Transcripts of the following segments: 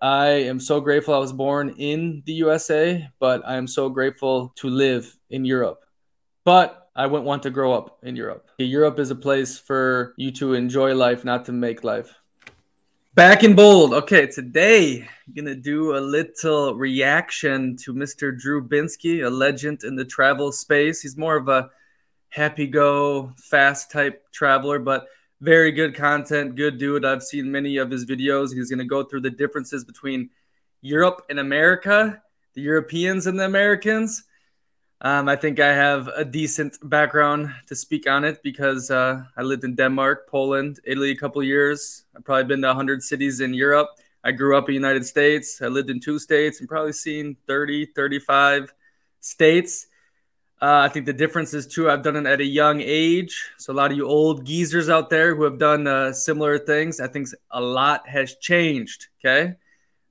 I am so grateful I was born in the USA, but I am so grateful to live in Europe. But I wouldn't want to grow up in Europe. Europe is a place for you to enjoy life, not to make life. Back in bold. Okay, today I'm gonna do a little reaction to Mr. Drew Binsky, a legend in the travel space. He's more of a happy go, fast type traveler, but very good content, good dude. I've seen many of his videos. He's going to go through the differences between Europe and America, the Europeans and the Americans. Um, I think I have a decent background to speak on it because uh, I lived in Denmark, Poland, Italy a couple years. I've probably been to 100 cities in Europe. I grew up in the United States. I lived in two states and probably seen 30, 35 states. Uh, I think the difference is too. I've done it at a young age, so a lot of you old geezers out there who have done uh, similar things, I think a lot has changed. Okay,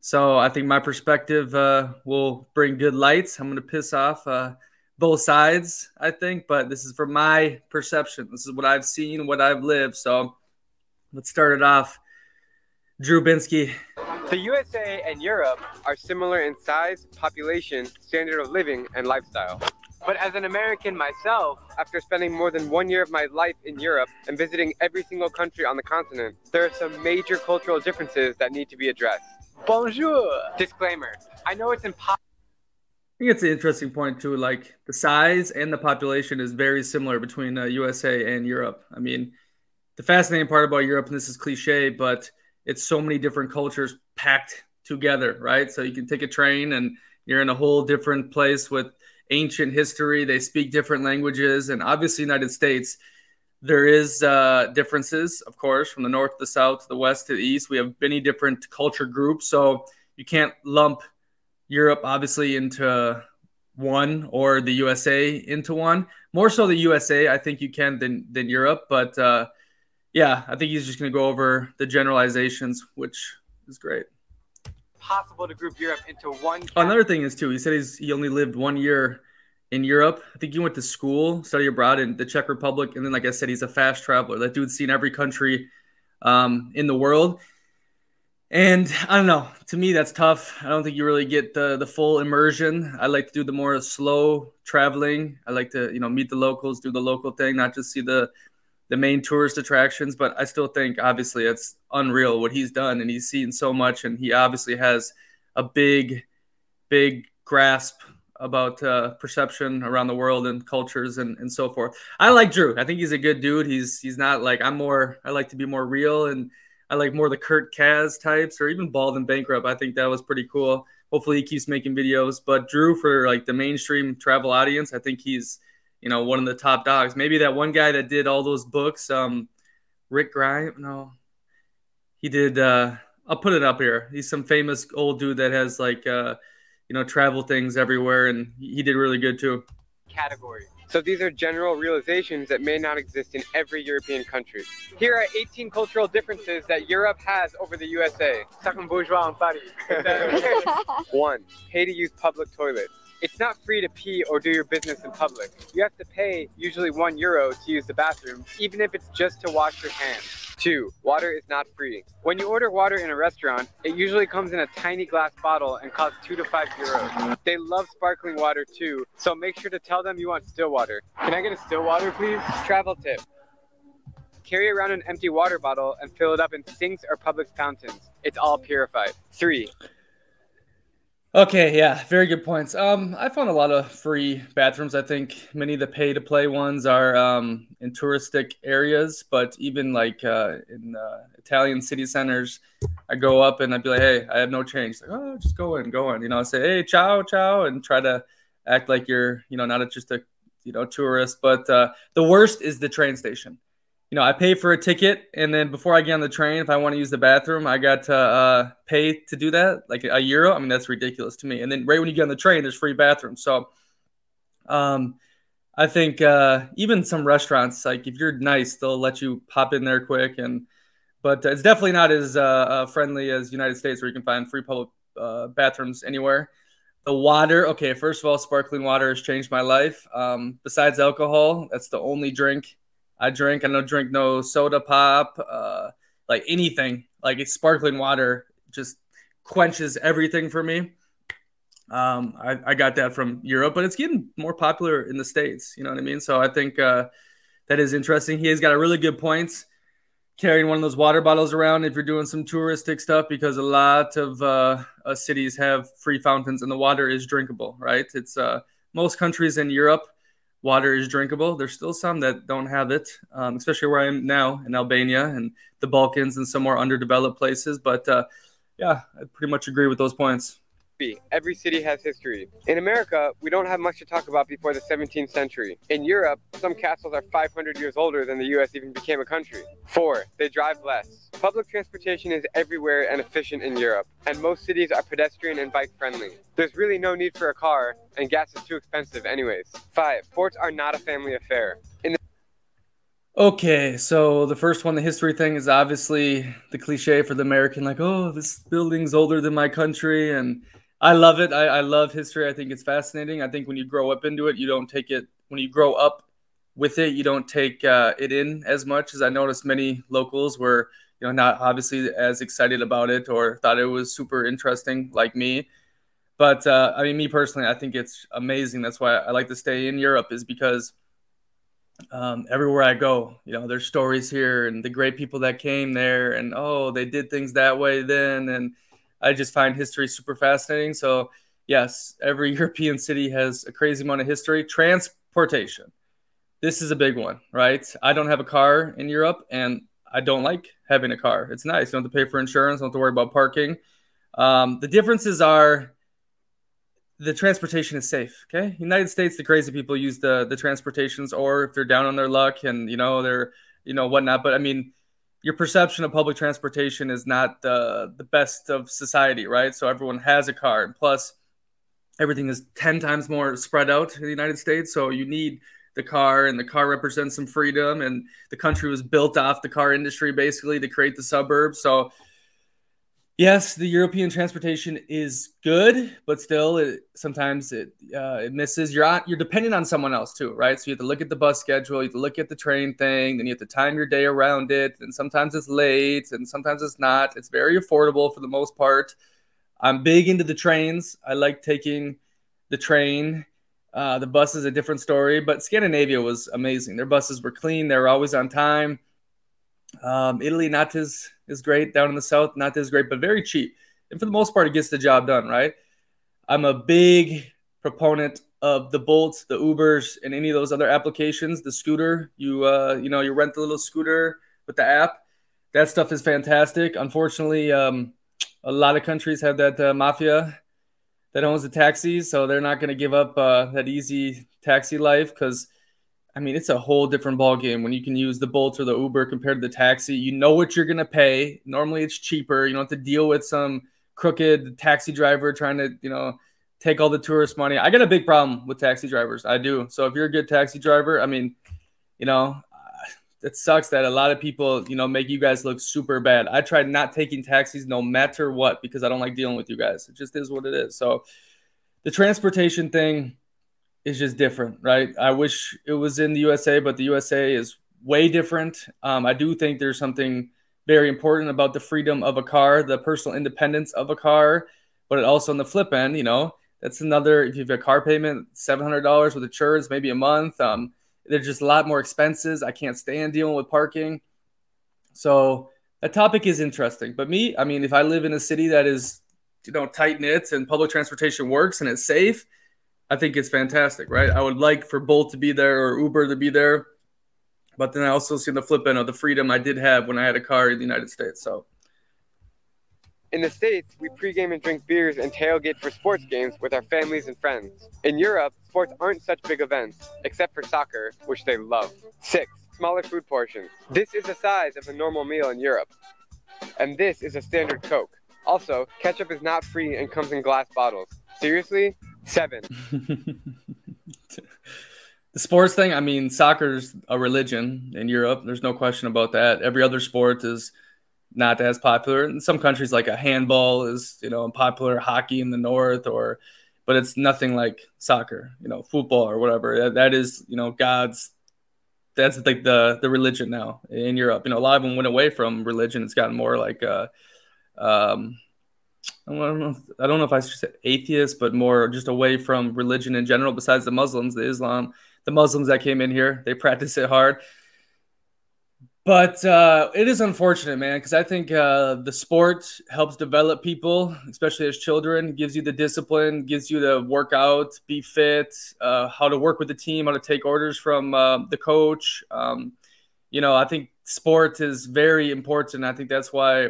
so I think my perspective uh, will bring good lights. I'm going to piss off uh, both sides, I think, but this is from my perception. This is what I've seen, what I've lived. So let's start it off. Drew Binsky. The USA and Europe are similar in size, population, standard of living, and lifestyle. But as an American myself, after spending more than one year of my life in Europe and visiting every single country on the continent, there are some major cultural differences that need to be addressed. Bonjour! Disclaimer I know it's impossible. I think it's an interesting point too. Like the size and the population is very similar between uh, USA and Europe. I mean, the fascinating part about Europe, and this is cliche, but it's so many different cultures packed together, right? So you can take a train and you're in a whole different place with ancient history. They speak different languages, and obviously, United States. There is uh, differences, of course, from the north to the south, to the west to the east. We have many different culture groups, so you can't lump Europe obviously into one or the USA into one. More so the USA, I think you can than than Europe, but uh, yeah, I think he's just going to go over the generalizations, which is great possible to group Europe into one. Another thing is too. He said he's he only lived one year in Europe. I think he went to school, study abroad in the Czech Republic, and then, like I said, he's a fast traveler. That dude's seen every country um, in the world. And I don't know. To me, that's tough. I don't think you really get the the full immersion. I like to do the more slow traveling. I like to you know meet the locals, do the local thing, not just see the the main tourist attractions. But I still think, obviously, it's unreal what he's done, and he's seen so much, and he obviously has a big, big grasp about uh, perception around the world and cultures and, and so forth. I like Drew. I think he's a good dude. He's he's not like I'm more. I like to be more real, and I like more the Kurt Caz types, or even Bald and Bankrupt. I think that was pretty cool. Hopefully, he keeps making videos. But Drew, for like the mainstream travel audience, I think he's you know, one of the top dogs. Maybe that one guy that did all those books, um, Rick Grimes. No, he did. Uh, I'll put it up here. He's some famous old dude that has like, uh, you know, travel things everywhere, and he did really good too. Category. So these are general realizations that may not exist in every European country. Here are 18 cultural differences that Europe has over the USA. Sucking bourgeois and funny. One, pay to use public toilets it's not free to pee or do your business in public. You have to pay usually one euro to use the bathroom, even if it's just to wash your hands. Two, water is not free. When you order water in a restaurant, it usually comes in a tiny glass bottle and costs two to five euros. They love sparkling water too, so make sure to tell them you want still water. Can I get a still water, please? Travel tip. Carry around an empty water bottle and fill it up in sinks or public fountains. It's all purified. Three, Okay, yeah, very good points. Um, I found a lot of free bathrooms. I think many of the pay to play ones are um, in touristic areas, but even like uh, in uh, Italian city centers, I go up and I'd be like, "Hey, I have no change." Like, oh, just go in, go in. You know, I say, "Hey, ciao, ciao," and try to act like you're, you know, not just a, you know, tourist. But uh, the worst is the train station you know, I pay for a ticket, and then before I get on the train, if I want to use the bathroom, I got to uh, pay to do that, like a euro. I mean, that's ridiculous to me. And then right when you get on the train, there's free bathrooms. So, um, I think uh, even some restaurants, like if you're nice, they'll let you pop in there quick. And but it's definitely not as uh, uh friendly as United States, where you can find free public uh, bathrooms anywhere. The water, okay. First of all, sparkling water has changed my life. Um, besides alcohol, that's the only drink I drink. I don't drink no soda pop, uh, like anything, like it's sparkling water. Just quenches everything for me. Um, I, I, got that from Europe, but it's getting more popular in the states. You know what I mean? So I think uh, that is interesting. He has got a really good points carrying one of those water bottles around if you're doing some touristic stuff because a lot of uh, uh, cities have free fountains and the water is drinkable. Right? It's uh, most countries in Europe water is drinkable. There's still some that don't have it, um, especially where I am now in Albania and the Balkans and some more underdeveloped places. But uh, yeah, I pretty much agree with those points. Every city has history. In America, we don't have much to talk about before the 17th century. In Europe, some castles are 500 years older than the US even became a country. Four, they drive less. Public transportation is everywhere and efficient in Europe, and most cities are pedestrian and bike friendly. There's really no need for a car, and gas is too expensive anyways. Five, sports are not a family affair. Okay, so the first one, the history thing, is obviously the cliche for the American, like, oh, this building's older than my country, and I love it. I, I love history. I think it's fascinating. I think when you grow up into it, you don't take it. When you grow up with it, you don't take uh, it in as much as I noticed many locals were, you know, not obviously as excited about it or thought it was super interesting like me. But uh, I mean, me personally, I think it's amazing. That's why I like to stay in Europe, is because um, everywhere I go, you know, there's stories here and the great people that came there, and oh, they did things that way then, and I just find history super fascinating. So, yes, every European city has a crazy amount of history. Transportation. This is a big one, right? I don't have a car in Europe and I don't like having a car. It's nice. You don't have to pay for insurance, don't have to worry about parking. Um, the differences are the transportation is safe. Okay. United States, the crazy people use the the transportations or if they're down on their luck and you know they're you know whatnot. But I mean, your perception of public transportation is not the the best of society, right? So everyone has a car, and plus everything is ten times more spread out in the United States. So you need the car, and the car represents some freedom, and the country was built off the car industry basically to create the suburbs. So yes, the European transportation is good, but still, it, sometimes it uh, it misses. You're on, you're dependent on someone else too, right? So you have to look at the bus schedule, you have to look at the train thing, then you have to time your day around it. And sometimes it's late, and sometimes it's not. It's very affordable for the most part. I'm big into the trains. I like taking the train. Uh, the bus is a different story, but Scandinavia was amazing. Their buses were clean. They were always on time. Um, Italy, not as is great down in the south, not as great, but very cheap. And for the most part, it gets the job done, right? I'm a big proponent of the Bolts, the Ubers, and any of those other applications. The scooter, you uh, you know, you rent the little scooter with the app. That stuff is fantastic. Unfortunately, um, a lot of countries have that uh, mafia that owns the taxis, so they're not going to give up uh, that easy taxi life because I mean, it's a whole different ball game when you can use the Bolt or the Uber compared to the taxi. You know what you're gonna pay. Normally, it's cheaper. You don't have to deal with some crooked taxi driver trying to, you know, take all the tourist money. I got a big problem with taxi drivers. I do. So if you're a good taxi driver, I mean, you know, it sucks that a lot of people, you know, make you guys look super bad. I tried not taking taxis no matter what because I don't like dealing with you guys. It just is what it is. So the transportation thing is just different, right? I wish it was in the USA, but the USA is way different. Um, I do think there's something very important about the freedom of a car, the personal independence of a car, but it also on the flip end, you know, that's another. If you have a car payment, seven hundred dollars with insurance, maybe a month. Um, there's just a lot more expenses. I can't stand dealing with parking. So that topic is interesting. But me, I mean, if I live in a city that is, you know, tight knit and public transportation works and it's safe, I think it's fantastic, right? I would like for Bolt to be there or Uber to be there, but then I also see the flip end of the freedom I did have when I had a car in the United States. So. In the States, we pregame and drink beers and tailgate for sports games with our families and friends. In Europe, sports aren't such big events, except for soccer, which they love. Six, smaller food portions. This is the size of a normal meal in Europe. And this is a standard Coke. Also, ketchup is not free and comes in glass bottles. Seriously? Seven. the sports thing, I mean, soccer's a religion in Europe. There's no question about that. Every other sport is not as popular. In some countries, like a handball is, you know, popular hockey in the north, or, but it's nothing like soccer, you know, football or whatever. that, that is, you know, God's. That's like the the religion now in Europe. You know, a lot of them went away from religion. It's gotten more like, uh, um, I don't know. I don't know if I should say atheist, but more just away from religion in general. Besides the Muslims, the Islam, the Muslims that came in here, they practice it hard. But uh, it is unfortunate, man, because I think uh, the sport helps develop people, especially as children. Gives you the discipline, gives you the workout, be fit, uh, how to work with the team, how to take orders from uh, the coach. Um, you know, I think sport is very important. I think that's why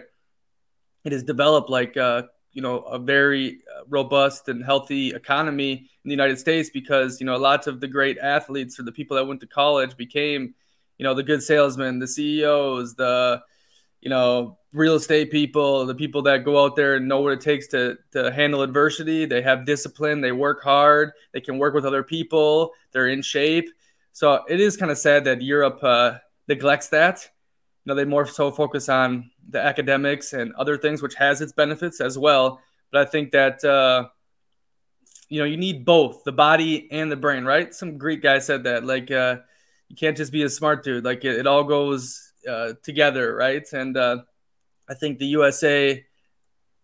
it has developed like uh, you know a very uh, robust and healthy economy in the United States because you know lots of the great athletes or the people that went to college became you know the good salesmen, the CEOs, the you know real estate people, the people that go out there and know what it takes to to handle adversity. They have discipline, they work hard, they can work with other people, they're in shape. So it is kind of sad that Europe uh, neglects that you know they more so focus on the academics and other things which has its benefits as well. But i think that uh, you know you need both the body and the brain right? Some greek guy said that like uh, you can't just be a smart dude. Like it, it all goes uh, together right? And uh, i think the usa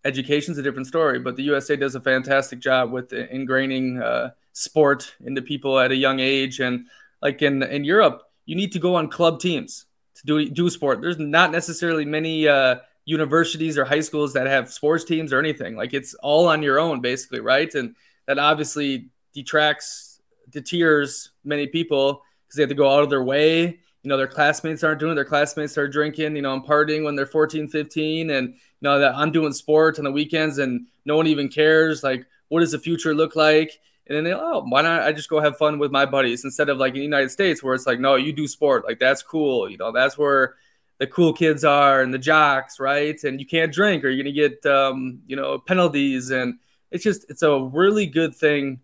education's a different story but the usa does a fantastic job with ingraining uh, sport into people at a young age. And like in in europe you need to go on club teams to do do sport. There's not necessarily many uh, universities or high schools that have sports teams or anything. Like it's all on your own, basically, right? And that obviously detracts, deters many people because they have to go out of their way. You know, their classmates aren't doing it. Their classmates are drinking, you know, and partying when they're 14, 15. And, you know, that I'm doing sports on the weekends and no one even cares. Like, what does the future look like? And then they, oh, why not? I just go have fun with my buddies instead of like in the United States where it's like, no, you do sport. Like that's cool. You know, that's where the cool kids are and the jocks, right? And you can't drink or you're going to get, um, you know, penalties. And it's just, it's a really good thing,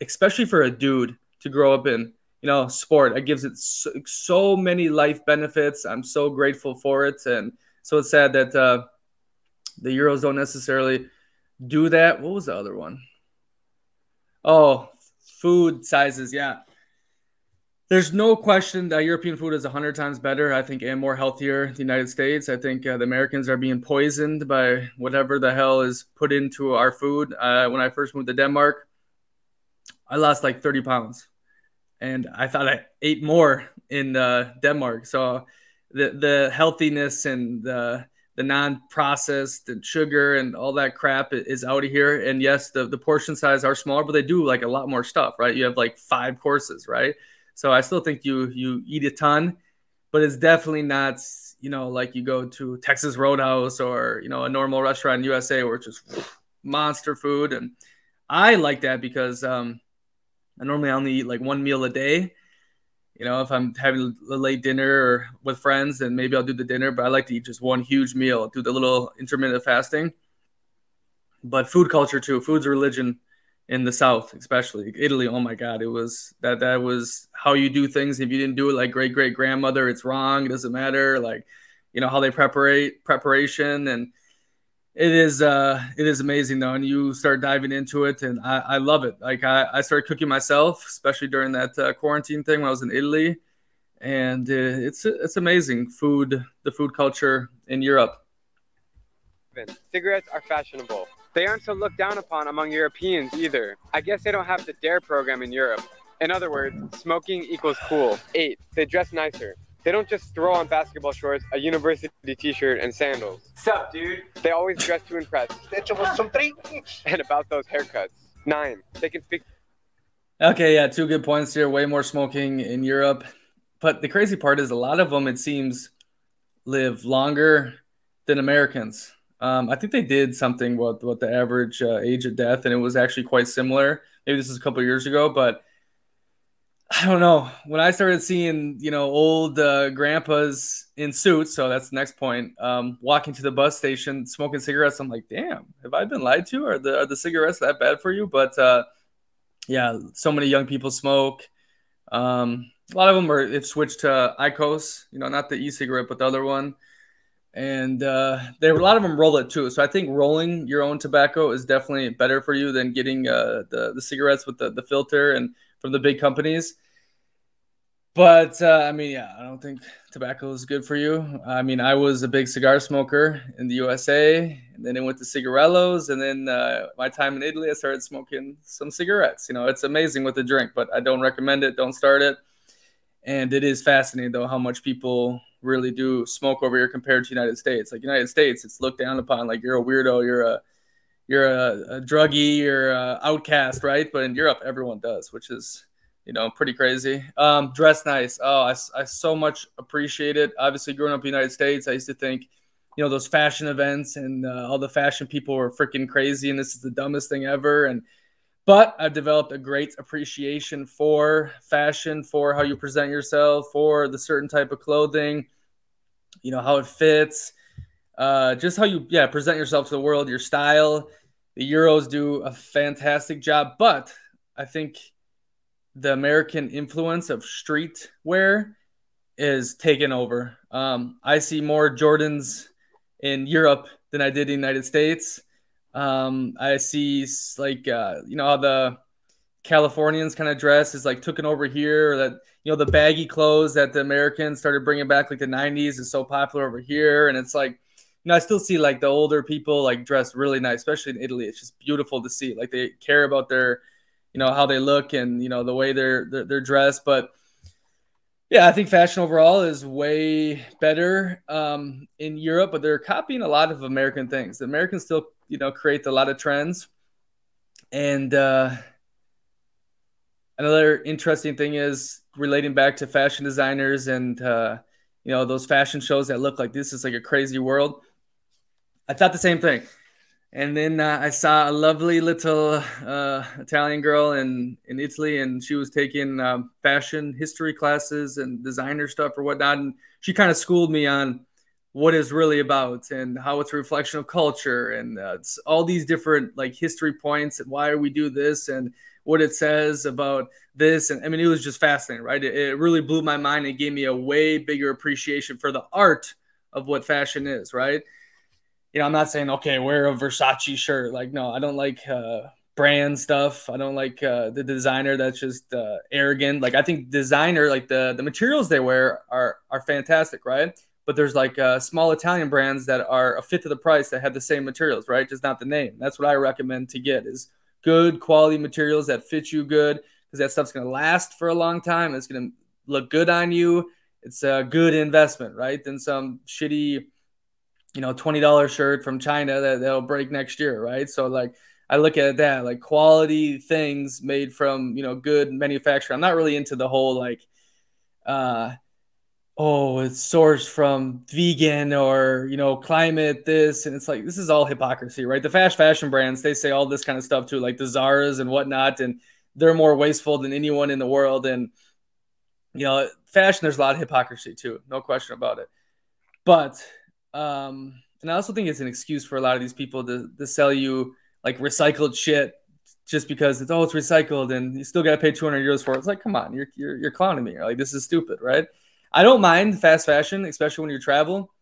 especially for a dude to grow up in, you know, sport. It gives it so, so many life benefits. I'm so grateful for it. And so it's sad that uh, the Euros don't necessarily do that. What was the other one? Oh, food sizes, yeah. There's no question that European food is 100 times better, I think, and more healthier the United States. I think uh, the Americans are being poisoned by whatever the hell is put into our food. Uh, when I first moved to Denmark, I lost like 30 pounds. And I thought I ate more in uh, Denmark. So the, the healthiness and the the non-processed and sugar and all that crap is out of here. And yes, the, the portion size are smaller, but they do like a lot more stuff, right? You have like five courses, right? So I still think you you eat a ton, but it's definitely not, you know, like you go to Texas Roadhouse or you know a normal restaurant in USA where it's just monster food. And I like that because um, I normally only eat like one meal a day you know, if I'm having a late dinner or with friends, then maybe I'll do the dinner. But I like to eat just one huge meal, do the little intermittent fasting. But food culture too, food's religion in the South, especially Italy. Oh my God, it was that that was how you do things. If you didn't do it like great great grandmother, it's wrong. It doesn't matter. Like, you know how they preparate preparation and it is uh it is amazing though and you start diving into it and i, I love it. Like I, I started cooking myself especially during that uh, quarantine thing when i was in italy and uh, it's it's amazing food the food culture in europe. Cigarettes are fashionable. They aren't so looked down upon among europeans either. I guess they don't have the DARE program in europe. In other words smoking equals cool. Eight they dress nicer they don't just throw on basketball shorts, a university t-shirt, and sandals. Sup, dude? They always dress to impress. and about those haircuts. Nine. They can speak. Okay, yeah, two good points here. Way more smoking in Europe, but the crazy part is a lot of them, it seems, live longer than Americans. Um, I think they did something with what the average uh, age of death, and it was actually quite similar. Maybe this is a couple years ago, but I don't know. When I started seeing, you know, old uh, grandpas in suits, so that's the next point, um, walking to the bus station smoking cigarettes, I'm like, damn, have I been lied to? Are the are the cigarettes that bad for you? But uh, yeah, so many young people smoke. Um, a lot of them are have switched to IQOS, you know, not the e-cigarette, but the other one. And uh, there a lot of them roll it too. So I think rolling your own tobacco is definitely better for you than getting uh, the the cigarettes with the the filter and from the big companies. but uh, I mean, yeah, I don't think tobacco is good for you. I mean, I was a big cigar smoker in the USA, and then it went to cigarellos, and then uh, my time in Italy, I started smoking some cigarettes. You know, it's amazing with the drink, but I don't recommend it. Don't start it. And it is fascinating though how much people really do smoke over here compared to United States. Like United States, it's looked down upon like you're a weirdo, you're a you're a, a druggie, you're a outcast, right? But in Europe, everyone does, which is you know, pretty crazy. Um, dress nice. Oh, I, I so much appreciate it. Obviously, growing up in the United States, I used to think, you know, those fashion events and uh, all the fashion people were freaking crazy, and this is the dumbest thing ever. And but I've developed a great appreciation for fashion, for how you present yourself, for the certain type of clothing, you know, how it fits, uh, just how you yeah present yourself to the world, your style. The Euros do a fantastic job, but I think the American influence of streetwear is taken over. Um, I see more Jordans in Europe than I did in the United States. Um, I see like uh, you know how the Californians kind of dress is like taken over here, that you know the baggy clothes that the Americans started bringing back like the '90s is so popular over here, and it's like you know I still see like the older people like dress really nice, especially in Italy. It's just beautiful to see. Like they care about their you know how they look and you know the way they're they're, they're dressed but yeah i think fashion overall is way better um, in europe but they're copying a lot of american things the americans still you know create a lot of trends and uh, another interesting thing is relating back to fashion designers and uh, you know those fashion shows that look like this is like a crazy world i thought the same thing and then uh, I saw a lovely little uh, Italian girl in, in Italy, and she was taking um, fashion history classes and designer stuff or whatnot. And she kind of schooled me on what it's really about and how it's a reflection of culture and uh, all these different like history points and why we do this and what it says about this. And I mean, it was just fascinating, right? It, it really blew my mind and gave me a way bigger appreciation for the art of what fashion is, right? You know, I'm not saying okay, wear a Versace shirt. Like, no, I don't like uh, brand stuff. I don't like uh, the designer that's just uh, arrogant. Like, I think designer, like the the materials they wear are are fantastic, right? But there's like uh, small Italian brands that are a fifth of the price that have the same materials, right? Just not the name. That's what I recommend to get is good quality materials that fit you good because that stuff's gonna last for a long time. It's gonna look good on you. It's a good investment, right? Than some shitty you know, $20 shirt from China that, that'll break next year, right? So like I look at that, like quality things made from, you know, good manufacturer. I'm not really into the whole like uh oh, it's sourced from vegan or, you know, climate this and it's like this is all hypocrisy, right? The fast fashion brands, they say all this kind of stuff too, like the Zaras and whatnot, and they're more wasteful than anyone in the world. And you know, fashion, there's a lot of hypocrisy too, no question about it. But um, and I also think it's an excuse for a lot of these people to, to sell you like recycled shit just because it's oh it's recycled and you still got to pay 200 euros for it. It's like come on, you're you're, you're clowning me. You're like this is stupid, right? I don't mind fast fashion, especially when you travel.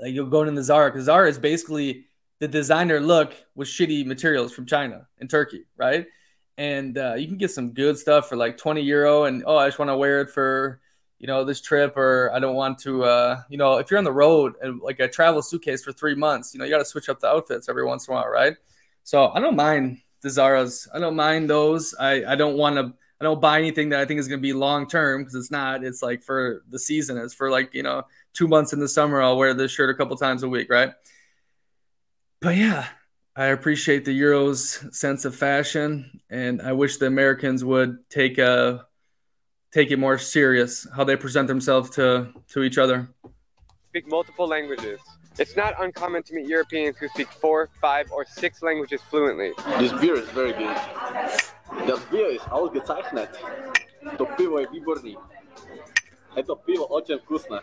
Like you'll go in the Zara because Zara is basically the designer look with shitty materials from China and Turkey, right? And uh, you can get some good stuff for like 20 euro, and oh, I just want to wear it for you know, this trip or I don't want to, uh, you know, if you're on the road and like a travel suitcase for three months, you know, you got to switch up the outfits every once in a while, right? So I don't mind the Zaras. I don't mind those. I, I don't want to, I don't buy anything that I think is going to be long term because it's not. It's like for the season. It's for like, you know, two months in the summer. I'll wear this shirt a couple times a week, right? But yeah, I appreciate the Euros sense of fashion. And I wish the Americans would take a, take it more serious how they present themselves to to each other. Speak multiple languages. It's not uncommon to meet Europeans who speak four, five, or six languages fluently. This beer is very good. Das Bier ist ausgezeichnet. To pivo je výborný. Je to pivo očem vkusné.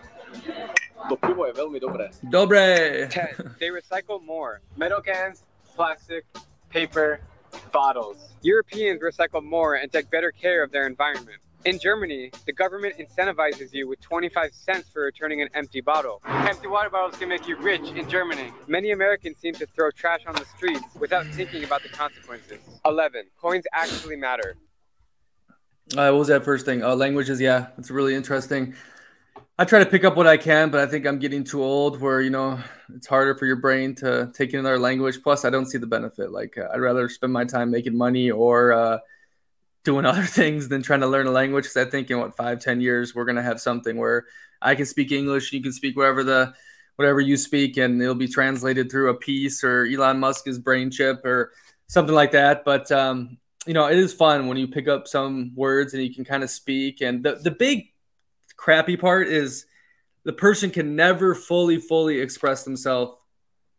To pivo je veľmi dobré. Dobre. 10. They recycle more. Metal cans, plastic, paper, bottles. Europeans recycle more and take better care of their environment. In Germany, the government incentivizes you with 25 cents for returning an empty bottle. Empty water bottles can make you rich in Germany. Many Americans seem to throw trash on the streets without thinking about the consequences. 11. Coins actually matter. Uh, what was that first thing? Uh, languages, yeah, it's really interesting. I try to pick up what I can, but I think I'm getting too old where, you know, it's harder for your brain to take in another language. Plus, I don't see the benefit. Like, uh, I'd rather spend my time making money or uh, doing other things than trying to learn a language. Because I think in what, five, ten years, we're going to have something where I can speak English, you can speak whatever the whatever you speak, and it'll be translated through a piece or Elon Musk's brain chip or something like that. But um, you know, it is fun when you pick up some words and you can kind of speak. And the the big crappy part is the person can never fully fully express themselves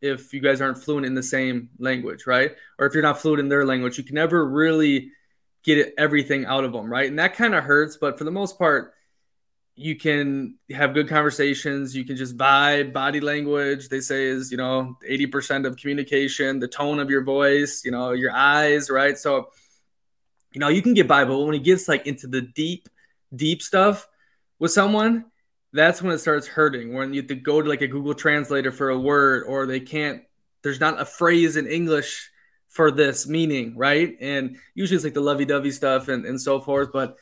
if you guys aren't fluent in the same language, right? Or if you're not fluent in their language, you can never really get everything out of them, right? And that kind of hurts, but for the most part, you can have good conversations. You can just vibe. Body language, they say, is you know eighty percent of communication. The tone of your voice, you know, your eyes, right? So, you know, you can get by, but when it gets like into the deep, deep stuff with someone, that's when it starts hurting. When you have to go to like a Google Translator for a word, or they can't. There's not a phrase in English for this meaning, right? And usually it's like the lovey-dovey stuff and, and so forth, but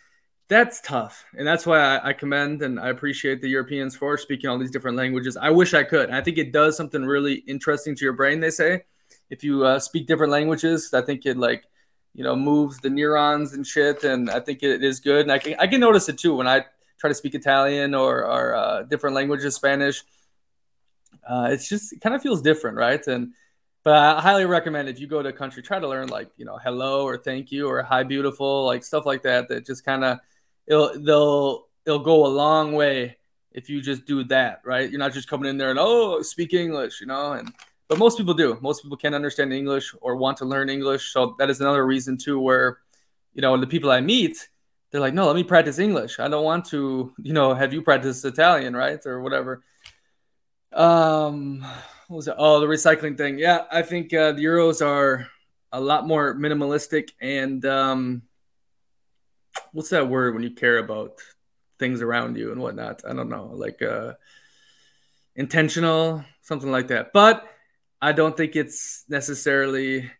that's tough. And that's why I, I, commend and I appreciate the Europeans for speaking all these different languages. I wish I could. I think it does something really interesting to your brain, they say. If you uh, speak different languages, I think it like, you know, moves the neurons and shit. And I think it is good. And I can, I can notice it too when I try to speak Italian or, or uh, different languages, Spanish. Uh, it's just, it kind of feels different, right? And, but I highly recommend if you go to a country, try to learn like, you know, hello or thank you or hi, beautiful, like stuff like that, that just kind of, it'll they'll it'll go a long way if you just do that, right? You're not just coming in there and oh, speak English, you know, and but most people do. Most people can't understand English or want to learn English. So that is another reason too where, you know, the people I meet, they're like, no, let me practice English. I don't want to, you know, have you practice Italian, right? Or whatever. Um, was it? Oh, the recycling thing. Yeah, I think uh, the Euros are a lot more minimalistic and um, what's that word when you care about things around you and whatnot? I don't know, like uh, intentional, something like that. But I don't think it's necessarily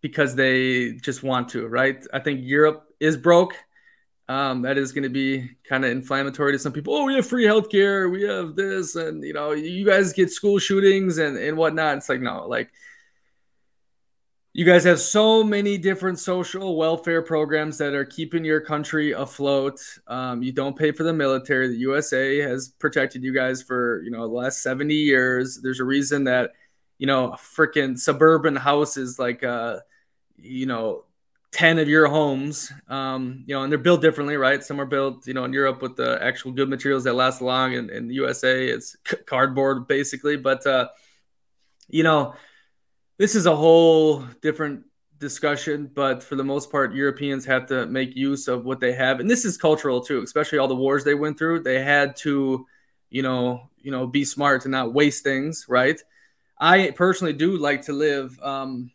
because they just want to, right? I think Europe is broke. Um, that is going to be kind of inflammatory to some people. Oh, we have free healthcare, we have this, and you know, you guys get school shootings and and whatnot. It's like no, like you guys have so many different social welfare programs that are keeping your country afloat. Um, you don't pay for the military. The USA has protected you guys for you know the last seventy years. There's a reason that you know freaking suburban houses like uh, you know 10 of your homes um, you know and they're built differently right? Some are built you know in europe with the actual good materials that last long and in the usa it's cardboard basically. But uh, you know this is a whole different discussion, but for the most part, Europeans have to make use of what they have, and this is cultural too. Especially all the wars they went through, they had to, you know, you know, be smart to not waste things, right? I personally do like to live um,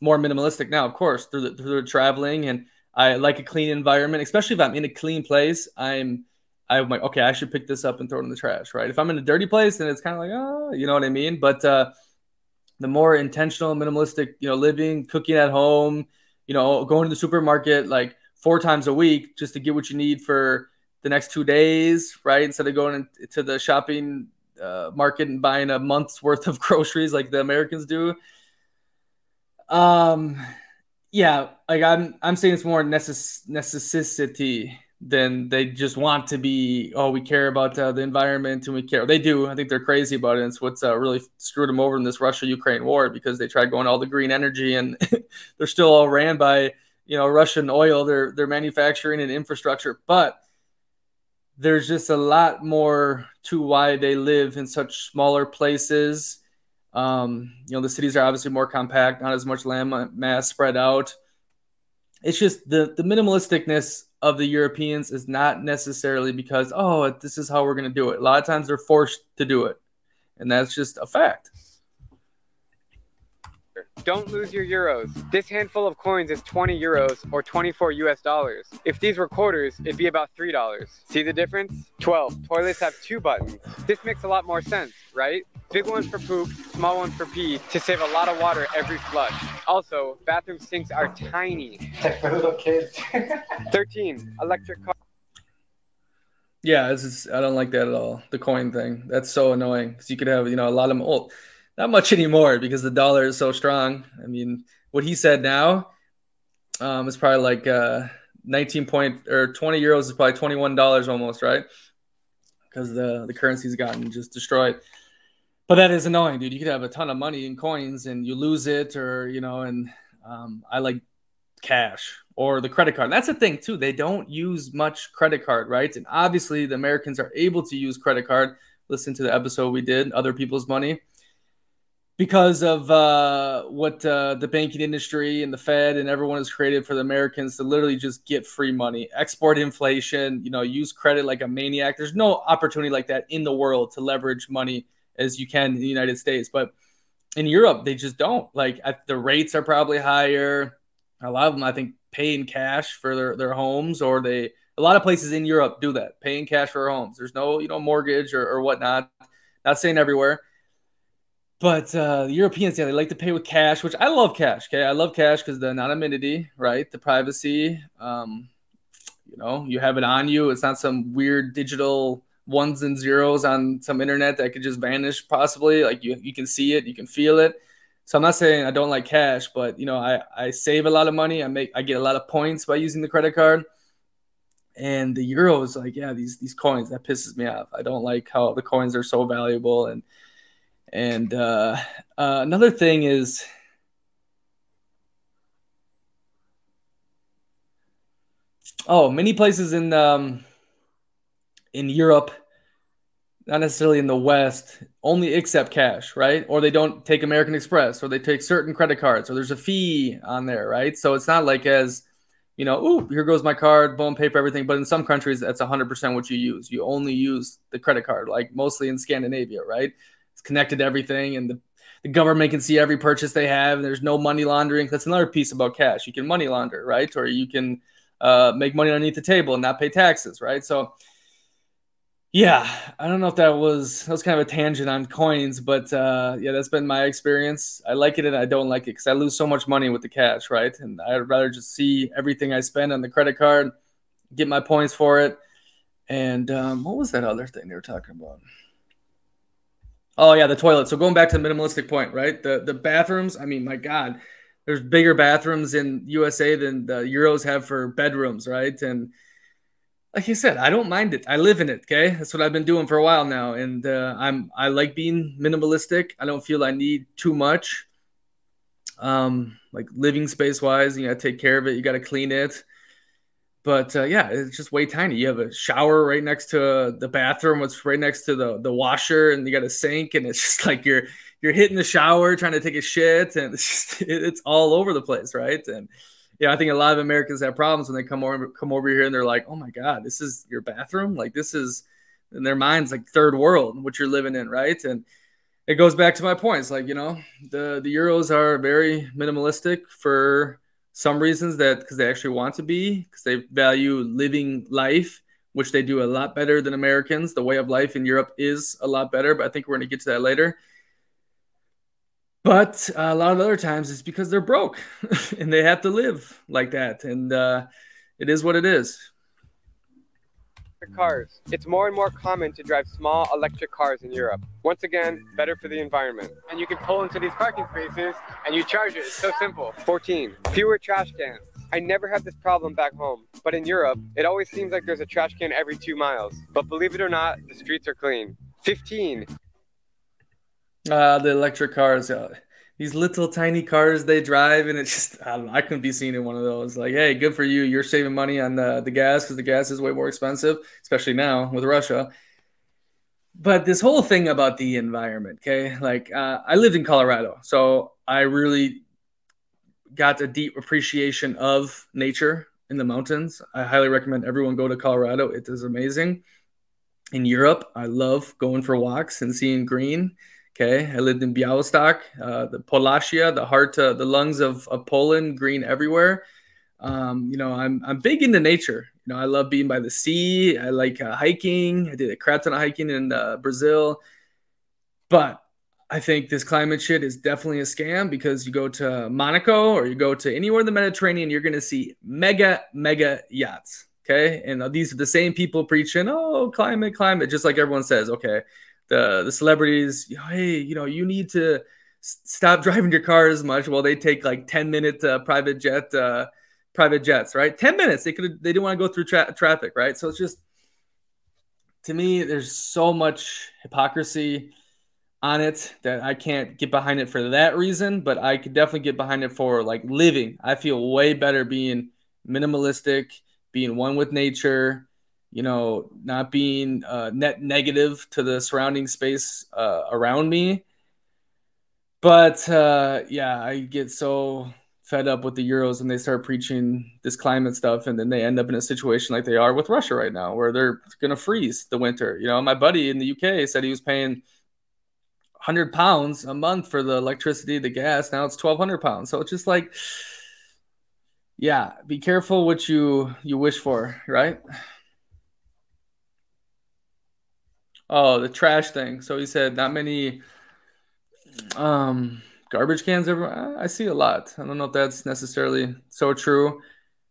more minimalistic now, of course, through the, through the traveling, and I like a clean environment, especially if I'm in a clean place. I'm I'm like, okay, I should pick this up and throw it in the trash, right? If I'm in a dirty place, then it's kind of like, oh, you know what I mean? But uh, the more intentional, minimalistic, you know, living, cooking at home, you know, going to the supermarket like four times a week just to get what you need for the next two days, right? Instead of going to the shopping uh, market and buying a month's worth of groceries like the Americans do. Um, yeah, like I'm, I'm saying it's more necess- necessity than they just want to be oh we care about uh, the environment and we care they do i think they're crazy about it and it's what's uh, really screwed them over in this russia ukraine war because they tried going all the green energy and they're still all ran by you know russian oil their their manufacturing and infrastructure but there's just a lot more to why they live in such smaller places um, you know the cities are obviously more compact not as much land mass spread out it's just the the minimalisticness of the Europeans is not necessarily because oh this is how we're going to do it. A lot of times they're forced to do it, and that's just a fact. Don't lose your euros. This handful of coins is 20 euros or 24 US dollars. If these were quarters, it'd be about $3. See the difference? 12. Toilets have two buttons. This makes a lot more sense, right? Big ones for poop, small ones for pee to save a lot of water every flush. Also, bathroom sinks are tiny. Like for little kids. 13. Electric car. Yeah, it's just, I don't like that at all. The coin thing. That's so annoying because you could have, you know, a lot of well, not much anymore because the dollar is so strong. I mean, what he said now um, is probably like uh, 19 point or 20 euros is probably 21 dollars almost, right? Because the the currency's gotten just destroyed. But that is annoying, dude. You could have a ton of money in coins and you lose it, or you know, and um, I like cash or the credit card. And that's the thing too. They don't use much credit card, right? And obviously, the Americans are able to use credit card. Listen to the episode we did, other people's money, because of uh, what uh, the banking industry and the Fed and everyone has created for the Americans to literally just get free money, export inflation, you know, use credit like a maniac. There's no opportunity like that in the world to leverage money as you can in the United States, but in Europe they just don't. Like the rates are probably higher. A lot of them, I think, pay in cash for their, their homes, or they a lot of places in Europe do that, paying cash for homes. There's no you know mortgage or, or whatnot. Not saying everywhere, but uh, the Europeans, yeah, they like to pay with cash, which I love cash. Okay, I love cash because the anonymity, right? The privacy. Um, you know, you have it on you. It's not some weird digital ones and zeros on some internet that could just vanish possibly. Like you, you can see it, you can feel it. So I'm not saying I don't like cash, but you know, I, I save a lot of money. I make I get a lot of points by using the credit card. And the euros, like, yeah, these these coins, that pisses me off. I don't like how the coins are so valuable. And and uh, uh, another thing is oh, many places in um in Europe, not necessarily in the West, only accept cash, right? Or they don't take American Express, or they take certain credit cards, or there's a fee on there, right? So it's not like as you know, oh, here goes my card, boom, pay for everything. But in some countries, that's 100% what you use. You only use the credit card, like mostly in Scandinavia, right? It's connected to everything, and the, the government can see every purchase they have. And there's no money laundering. That's another piece about cash. You can money launder, right? Or you can uh, make money underneath the table and not pay taxes, right? So yeah, I don't know if that was that was kind of a tangent on coins, but uh, yeah, that's been my experience. I like it and I don't like it because I lose so much money with the cash, right? And I'd rather just see everything I spend on the credit card, get my points for it. And um, what was that other thing they were talking about? Oh yeah, the toilet. So going back to the minimalistic point, right? The the bathrooms. I mean, my God, there's bigger bathrooms in USA than the Euros have for bedrooms, right? And like you said, I don't mind it. I live in it. Okay, that's what I've been doing for a while now, and uh, I'm I like being minimalistic. I don't feel I need too much. Um, like living space wise, you got to take care of it. You got to clean it. But uh, yeah, it's just way tiny. You have a shower right next to uh, the bathroom. What's right next to the the washer, and you got a sink, and it's just like you're you're hitting the shower trying to take a shit, and it's just it's all over the place, right? And yeah, I think a lot of Americans have problems when they come over come over here and they're like, "Oh my God, this is your bathroom! Like this is," in their minds like third world, what you're living in, right? And it goes back to my points, like you know, the the Euros are very minimalistic for some reasons that because they actually want to be because they value living life, which they do a lot better than Americans. The way of life in Europe is a lot better, but I think we're going to get to that later. But uh, a lot of other times it's because they're broke and they have to live like that. And uh, it is what it is. Cars. It's more and more common to drive small electric cars in Europe. Once again, better for the environment. And you can pull into these parking spaces and you charge it. It's so simple. 14. Fewer trash cans. I never had this problem back home, but in Europe, it always seems like there's a trash can every two miles. But believe it or not, the streets are clean. 15. Uh, the electric cars, uh, these little tiny cars they drive, and it's just I, don't know, I couldn't be seen in one of those. Like, hey, good for you. You're saving money on the the gas because the gas is way more expensive, especially now with Russia. But this whole thing about the environment, okay? Like, uh, I lived in Colorado, so I really got a deep appreciation of nature in the mountains. I highly recommend everyone go to Colorado. It is amazing. In Europe, I love going for walks and seeing green Okay, I lived in Białystok, uh, the Podlasia, the heart, uh, the lungs of, of Poland, green everywhere. Um, you know, I'm I'm big into nature. You know, I love being by the sea. I like uh, hiking. I did a crap ton of hiking in uh, Brazil, but I think this climate shit is definitely a scam because you go to Monaco or you go to anywhere in the Mediterranean, you're going to see mega, mega yachts. Okay. And these are the same people preaching, oh, climate, climate, just like everyone says. Okay. The, the celebrities, hey, you know, you need to stop driving your car as much. Well, they take like 10 minute uh, private jet, uh, private jets, right? 10 minutes. They could, they didn't want to go through tra- traffic, right? So it's just, to me, there's so much hypocrisy on it that I can't get behind it for that reason, but I could definitely get behind it for like living. I feel way better being minimalistic, being one with nature, you know, not being uh, net negative to the surrounding space uh, around me. But uh, yeah, I get so fed up with the Euros and they start preaching this climate stuff, and then they end up in a situation like they are with Russia right now, where they're to freeze the winter. You know, my buddy in the UK said he was paying 100 pounds a month for the electricity, the gas. Now it's 1,200 pounds. So it's just like, yeah, be careful what you you wish for, right? Oh, the trash thing. So he said not many um garbage cans ever I see a lot. I don't know if that's necessarily so true.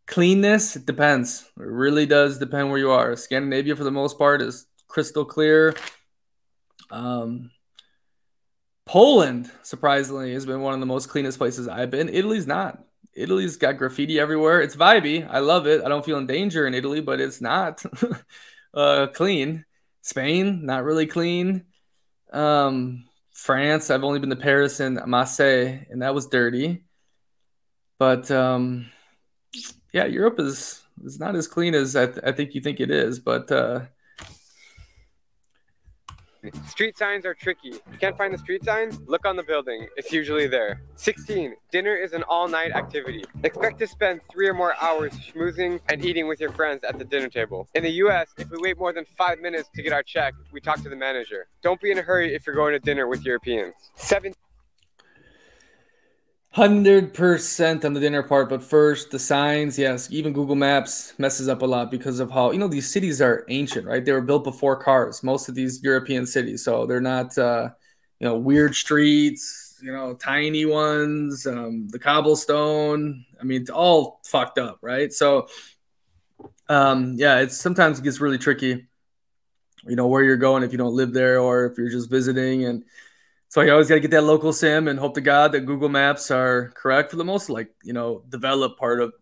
Cleanness, it depends. It really does depend where you are. Scandinavia for the most part is crystal clear. Um Poland, surprisingly, has been one of the most cleanest places I've been. Italy's not. Italy's got graffiti everywhere. It's vibey. I love it. I don't feel in danger in Italy, but it's not uh, clean. Spain, not really clean. Um, France, I've only been to Paris and Marseille, and that was dirty. But um, yeah, Europe is is not as clean as I, th- I think you think it is. But uh, Street signs are tricky. You can't find the street signs, look on the building. It's usually there. 16. Dinner is an all-night activity. Expect to spend three or more hours schmoozing and eating with your friends at the dinner table. In the US, if we wait more than five minutes to get our check, we talk to the manager. Don't be in a hurry if you're going to dinner with Europeans. 17. Hundred percent on the dinner part, but first the signs. Yes, even Google Maps messes up a lot because of how you know these cities are ancient, right? They were built before cars. Most of these European cities, so they're not uh, you know weird streets, you know tiny ones, um, the cobblestone. I mean, it's all fucked up, right? So um, yeah, it's sometimes it gets really tricky. You know where you're going if you don't live there or if you're just visiting and so you always got to get that local sim and hope to God that Google Maps are correct for the most like you know developed part of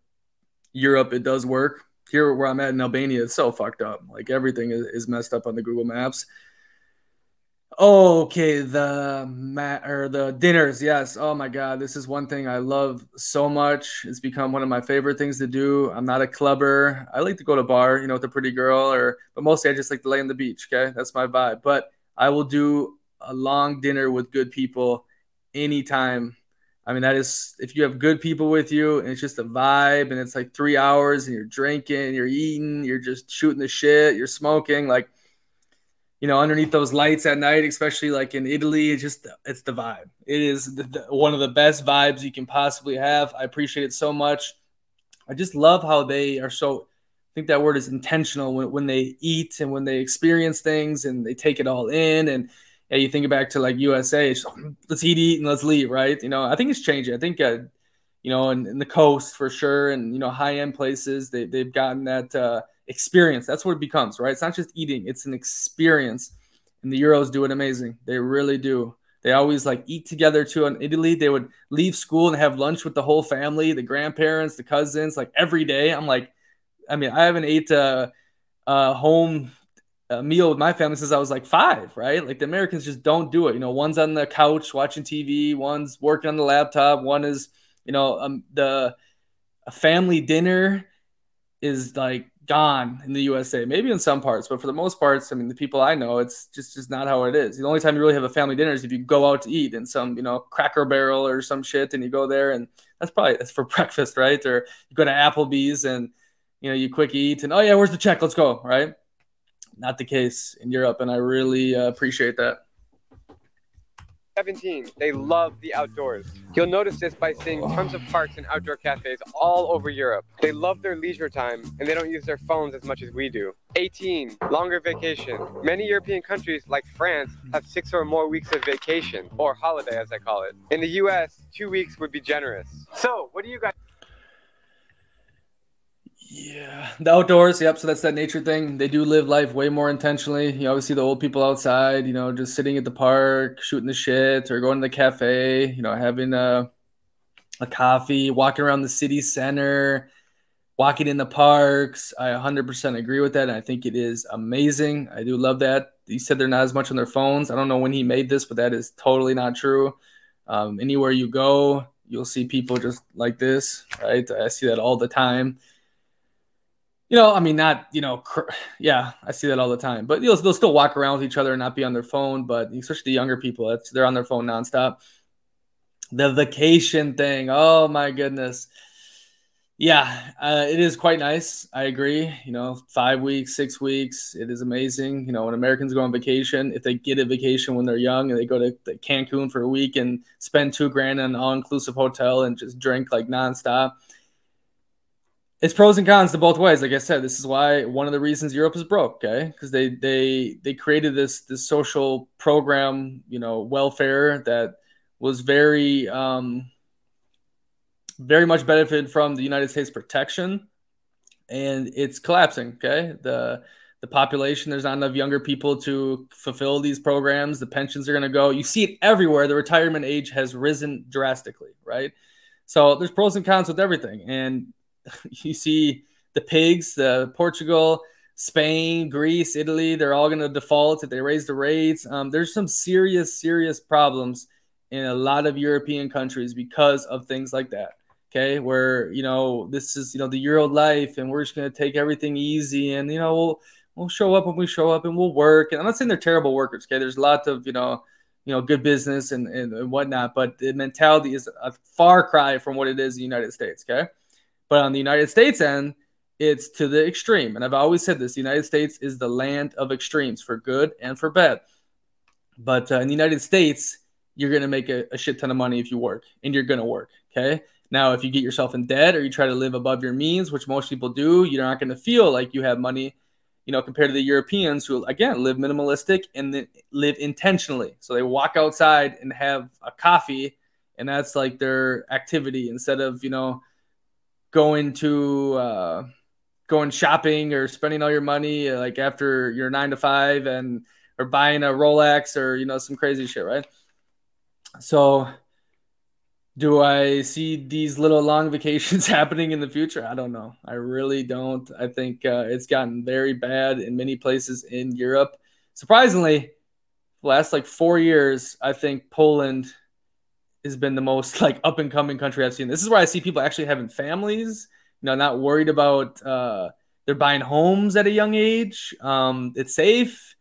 Europe. It does work. Here where I'm at in Albania, it's so fucked up. Like everything is, is messed up on the Google Maps. Okay, the mat or the dinners. Yes. Oh my God, this is one thing I love so much. It's become one of my favorite things to do. I'm not a clubber. I like to go to bar, you know, with a pretty girl, or but mostly I just like to lay on the beach. Okay, that's my vibe. But I will do a long dinner with good people anytime. I mean, that is if you have good people with you and it's just a vibe and it's like three hours and you're drinking, you're eating, you're just shooting the shit, you're smoking, like you know, underneath those lights at night, especially like in Italy, it's just it's the vibe. It is the, the, one of the best vibes you can possibly have. I appreciate it so much. I just love how they are so. I think that word is intentional when, when they eat and when they experience things and they take it all in and yeah, you think back to like USA, let's eat, eat, and let's leave, right? You know, I think it's changing. I think, uh, you know, in, in, the coast for sure, and you know, high end places, they they've gotten that uh, experience. That's what it becomes, right? It's not just eating; it's an experience. And the Euros do it amazing. They really do. They always like eat together too. In Italy, they would leave school and have lunch with the whole family, the grandparents, the cousins, like every day. I'm like, I mean, I haven't ate a, a home a meal with my family since I was like five, right? Like the Americans just don't do it. You know, one's on the couch watching TV, one's working on the laptop, one is, you know, um, the family dinner is like gone in the USA. Maybe in some parts, but for the most parts, I mean, the people I know, it's just just not how it is. The only time you really have a family dinner is if you go out to eat in some, you know, Cracker Barrel or some shit, and you go there, and that's probably that's for breakfast, right? Or you go to Applebee's and you know you quick eat, and oh yeah, where's the check? Let's go, right? Not the case in Europe, and I really uh, appreciate that. 17. They love the outdoors. You'll notice this by seeing tons of parks and outdoor cafes all over Europe. They love their leisure time and they don't use their phones as much as we do. 18. Longer vacation. Many European countries, like France, have six or more weeks of vacation, or holiday as I call it. In the US, two weeks would be generous. So, what do you guys? Yeah, the outdoors. Yep. So that's that nature thing. They do live life way more intentionally. You always see the old people outside. You know, just sitting at the park, shooting the shit, or going to the cafe. You know, having a a coffee, walking around the city center, walking in the parks. I 100% agree with that. And I think it is amazing. I do love that. He said they're not as much on their phones. I don't know when he made this, but that is totally not true. Um, anywhere you go, you'll see people just like this, right? I see that all the time you know, I mean, not, you know, cr- yeah, I see that all the time, but they'll, they'll still walk around with each other and not be on their phone. But especially the younger people, they're on their phone nonstop. The vacation thing, oh my goodness. Yeah, uh, it is quite nice. I agree. You know, five weeks, six weeks, it is amazing. You know, when Americans go on vacation, if they get a vacation when they're young and they go to Cancun for a week and spend two grand in an all inclusive hotel and just drink like nonstop, it's pros and cons to both ways. Like I said, this is why one of the reasons Europe is broke, okay? Because they they they created this this social program, you know, welfare that was very um, very much benefited from the United States protection, and it's collapsing. Okay, the the population there's not enough younger people to fulfill these programs. The pensions are going to go. You see it everywhere. The retirement age has risen drastically, right? So there's pros and cons with everything, and you see the pigs, the Portugal, Spain, Greece, Italy, they're all going to default if they raise the rates. Um, there's some serious, serious problems in a lot of European countries because of things like that. Okay, where you know this is you know the Euro life, and we're just going to take everything easy, and you know we'll we'll show up when we show up, and we'll work. And I'm not saying they're terrible workers. Okay, there's lots of you know you know good business and, and, and whatnot, but the mentality is a far cry from what it is in the United States. Okay, but on the United States end, it's to the extreme. And I've always said this the United States is the land of extremes for good and for bad. But uh, in the United States, you're going to make a, a, shit ton of money if you work and you're going to work. Okay. Now, if you get yourself in debt or you try to live above your means, which most people do, you're not going to feel like you have money, you know, compared to the Europeans who, again, live minimalistic and live intentionally. So they walk outside and have a coffee, and that's like their activity instead of, you know, going to uh, going shopping or spending all your money like after your nine to five and or buying a Rolex or you know some crazy shit, right? So, do I see these little long vacations happening in the future? I don't know. I really don't. I think uh, it's gotten very bad in many places in Europe. Surprisingly, last like four years, I think Poland has been the most like up and coming country I've seen. This is where I see people actually having families, you know, not worried about uh, they're buying homes at a young age. Um, it's safe.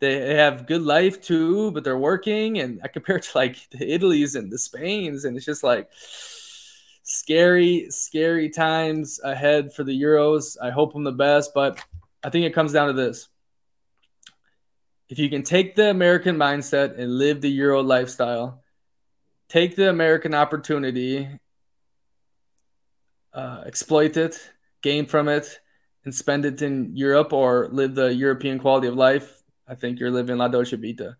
They have good life too, but they're working. And I compare it to like the Italy's and the Spains, and it's just like scary, scary times ahead for the Euros. I hope them the best, but I think it comes down to this. If you can take the American mindset and live the Euro lifestyle, take the American opportunity, uh, exploit it, gain from it, and spend it in Europe or live the European quality of life, I think you're living La Dolce Vita.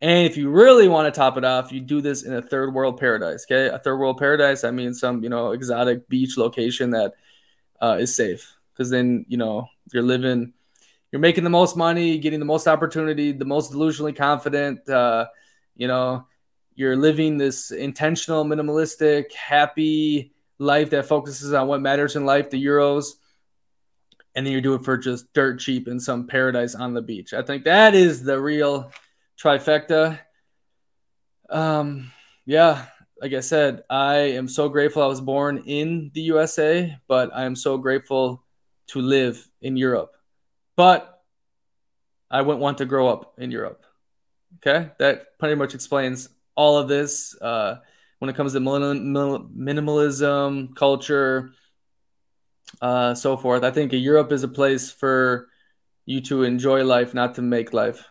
And if you really want to top it off, you do this in a third world paradise. Okay, a third world paradise. I mean, some you know exotic beach location that uh, is safe, because then you know you're living, you're making the most money, getting the most opportunity, the most delusionally confident. Uh, you know, you're living this intentional, minimalistic, happy life that focuses on what matters in life, the Euros, and then you do it for just dirt cheap in some paradise on the beach. I think that is the real trifecta. Um, yeah, like I said, I am so grateful I was born in the USA, but I am so grateful to live in Europe. But I wouldn't want to grow up in Europe. Okay, that pretty much explains all of this uh, when it comes to minimalism, culture, uh, so forth. I think Europe is a place for you to enjoy life, not to make life.